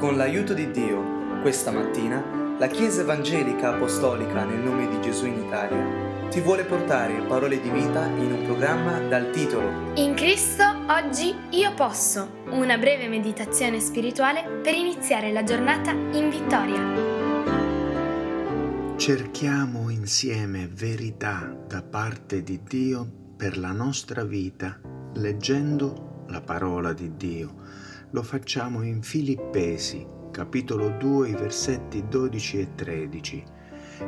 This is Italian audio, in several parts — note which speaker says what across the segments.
Speaker 1: Con l'aiuto di Dio, questa mattina, la Chiesa Evangelica Apostolica nel nome di Gesù in Italia ti vuole portare parole di vita in un programma dal titolo
Speaker 2: In Cristo oggi io posso, una breve meditazione spirituale per iniziare la giornata in vittoria.
Speaker 3: Cerchiamo insieme verità da parte di Dio per la nostra vita leggendo la parola di Dio lo facciamo in Filippesi, capitolo 2, versetti 12 e 13.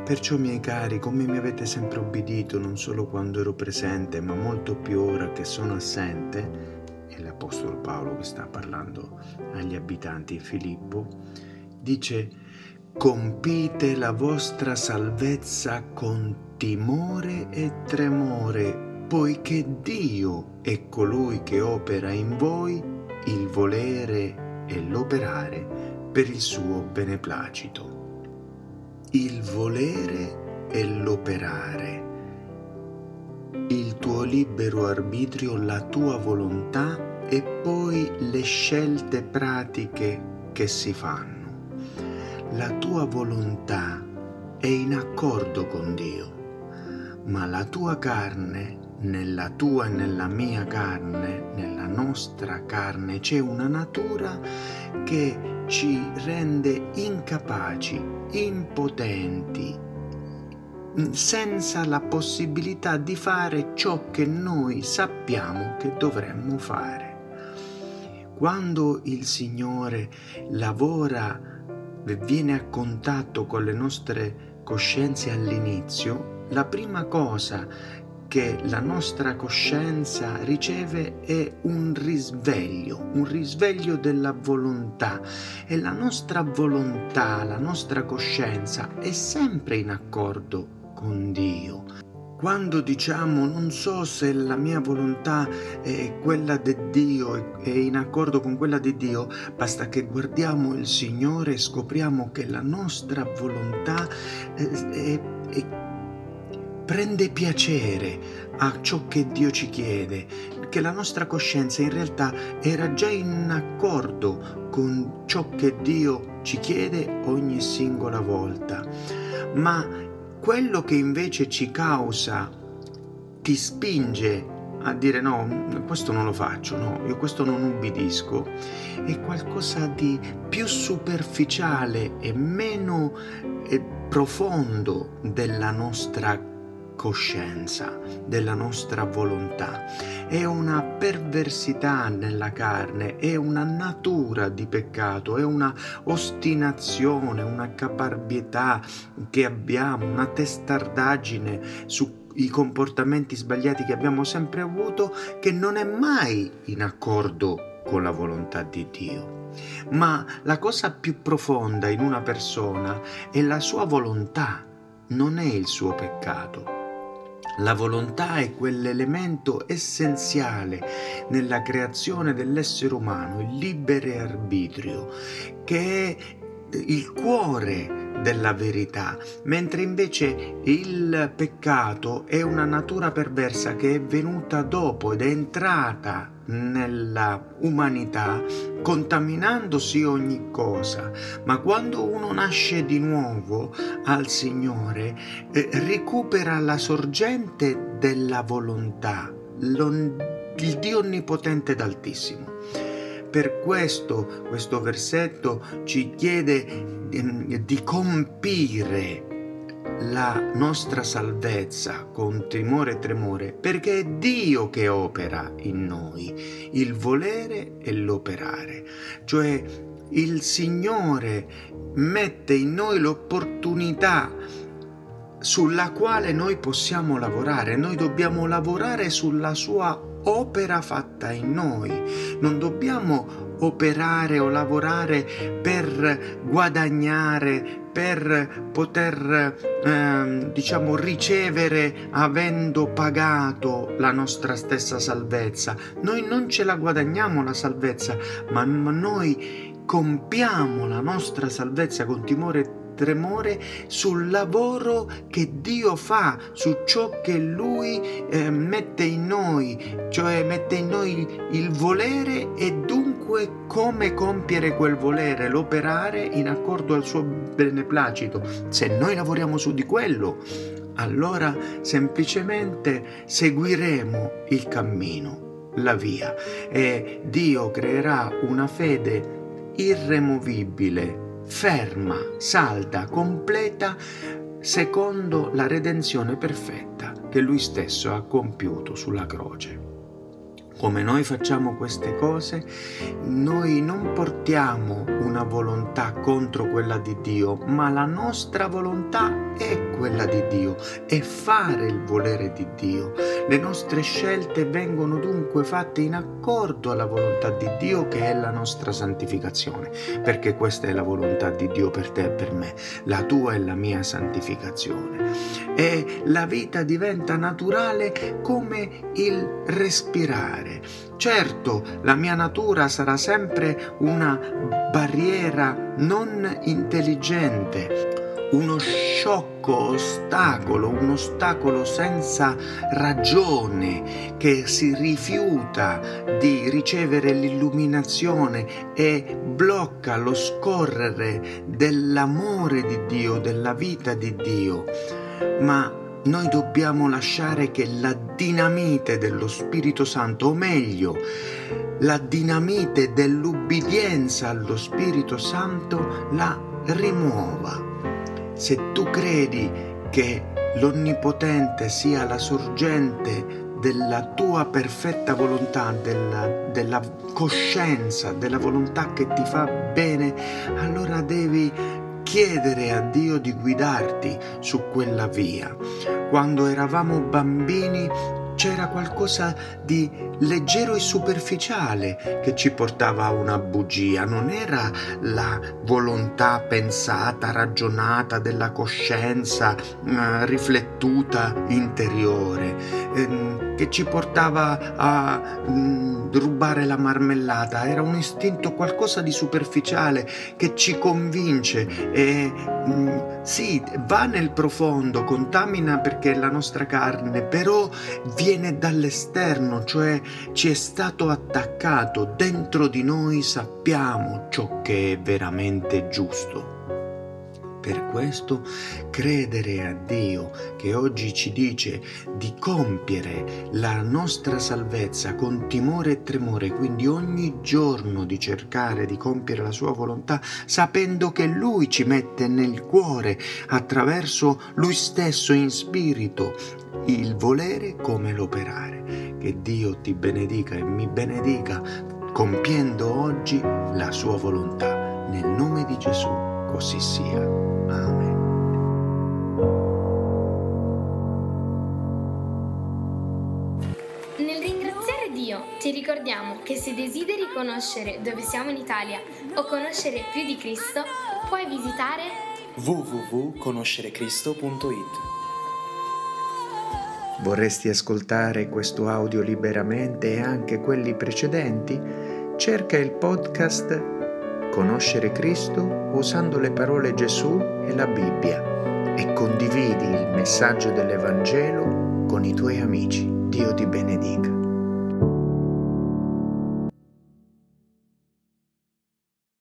Speaker 3: Perciò, miei cari, come mi avete sempre obbedito, non solo quando ero presente, ma molto più ora che sono assente, è l'Apostolo Paolo che sta parlando agli abitanti di Filippo, dice, compite la vostra salvezza con timore e tremore, poiché Dio è colui che opera in voi il volere e l'operare per il suo beneplacito. Il volere e l'operare, il tuo libero arbitrio, la tua volontà e poi le scelte pratiche che si fanno. La tua volontà è in accordo con Dio, ma la tua carne nella tua e nella mia carne, nella nostra carne, c'è una natura che ci rende incapaci, impotenti, senza la possibilità di fare ciò che noi sappiamo che dovremmo fare. Quando il Signore lavora e viene a contatto con le nostre coscienze all'inizio, la prima cosa che la nostra coscienza riceve è un risveglio, un risveglio della volontà e la nostra volontà, la nostra coscienza è sempre in accordo con Dio. Quando diciamo non so se la mia volontà è quella di Dio, è in accordo con quella di Dio, basta che guardiamo il Signore e scopriamo che la nostra volontà è, è, è prende piacere a ciò che Dio ci chiede, che la nostra coscienza in realtà era già in accordo con ciò che Dio ci chiede ogni singola volta. Ma quello che invece ci causa, ti spinge a dire no, questo non lo faccio, no, io questo non ubbidisco, è qualcosa di più superficiale e meno eh, profondo della nostra coscienza, della nostra volontà. È una perversità nella carne, è una natura di peccato, è una ostinazione, una caparbietà che abbiamo, una testardaggine sui comportamenti sbagliati che abbiamo sempre avuto che non è mai in accordo con la volontà di Dio. Ma la cosa più profonda in una persona è la sua volontà, non è il suo peccato. La volontà è quell'elemento essenziale nella creazione dell'essere umano, il libero arbitrio, che è il cuore della verità, mentre invece il peccato è una natura perversa che è venuta dopo ed è entrata nella umanità contaminandosi ogni cosa, ma quando uno nasce di nuovo al Signore eh, recupera la sorgente della volontà, il Dio onnipotente ed altissimo. Per questo questo versetto ci chiede di compire la nostra salvezza con timore e tremore, perché è Dio che opera in noi il volere e l'operare, cioè il Signore mette in noi l'opportunità sulla quale noi possiamo lavorare, noi dobbiamo lavorare sulla sua opera fatta in noi, non dobbiamo operare o lavorare per guadagnare, per poter eh, diciamo ricevere avendo pagato la nostra stessa salvezza. Noi non ce la guadagniamo la salvezza, ma noi compiamo la nostra salvezza con timore tremore sul lavoro che Dio fa, su ciò che Lui eh, mette in noi, cioè mette in noi il volere e dunque come compiere quel volere, l'operare in accordo al suo beneplacito. Se noi lavoriamo su di quello, allora semplicemente seguiremo il cammino, la via e Dio creerà una fede irremovibile, ferma, salda, completa, secondo la redenzione perfetta che Lui stesso ha compiuto sulla croce. Come noi facciamo queste cose, noi non portiamo una volontà contro quella di Dio, ma la nostra volontà è quella di Dio, è fare il volere di Dio. Le nostre scelte vengono dunque fatte in accordo alla volontà di Dio che è la nostra santificazione, perché questa è la volontà di Dio per te e per me, la tua e la mia santificazione. E la vita diventa naturale come il respirare. Certo, la mia natura sarà sempre una barriera non intelligente, uno sciocco ostacolo, un ostacolo senza ragione che si rifiuta di ricevere l'illuminazione e blocca lo scorrere dell'amore di Dio, della vita di Dio. Ma noi dobbiamo lasciare che la dinamite dello Spirito Santo, o meglio, la dinamite dell'ubbidienza allo Spirito Santo la rimuova. Se tu credi che l'Onnipotente sia la sorgente della tua perfetta volontà, della, della, coscienza, della volontà che ti fa bene, allora devi chiedere a Dio di guidarti su quella via. Quando eravamo bambini c'era qualcosa di leggero e superficiale che ci portava a una bugia, non era la volontà pensata, ragionata della coscienza, eh, riflettuta interiore, eh, che ci portava a mh, mm, rubare la marmellata, era un istinto, qualcosa di superficiale che ci convince e mh, mm, sì, va nel profondo, contamina perché è la nostra carne, però viene dall'esterno, cioè ci è stato attaccato, dentro di noi sappiamo ciò che è veramente giusto. Per questo credere a Dio che oggi ci dice di compiere la nostra salvezza con timore e tremore, quindi ogni giorno di cercare di compiere la sua volontà, sapendo che Lui ci mette nel cuore attraverso Lui stesso in spirito il volere come l'operare. Che Dio ti benedica e mi benedica compiendo oggi la sua volontà. Nel nome di Gesù così sia. Amen.
Speaker 2: Nel ringraziare Dio ti ricordiamo che se desideri conoscere dove siamo in Italia o conoscere più di Cristo, puoi visitare
Speaker 1: www.conoscerecristo.it
Speaker 3: Vorresti ascoltare questo audio liberamente e anche quelli precedenti? Cerca il podcast Conoscere Cristo usando le parole Gesù e la Bibbia e condividi il messaggio dell'Evangelo con i tuoi amici. Dio ti benedica.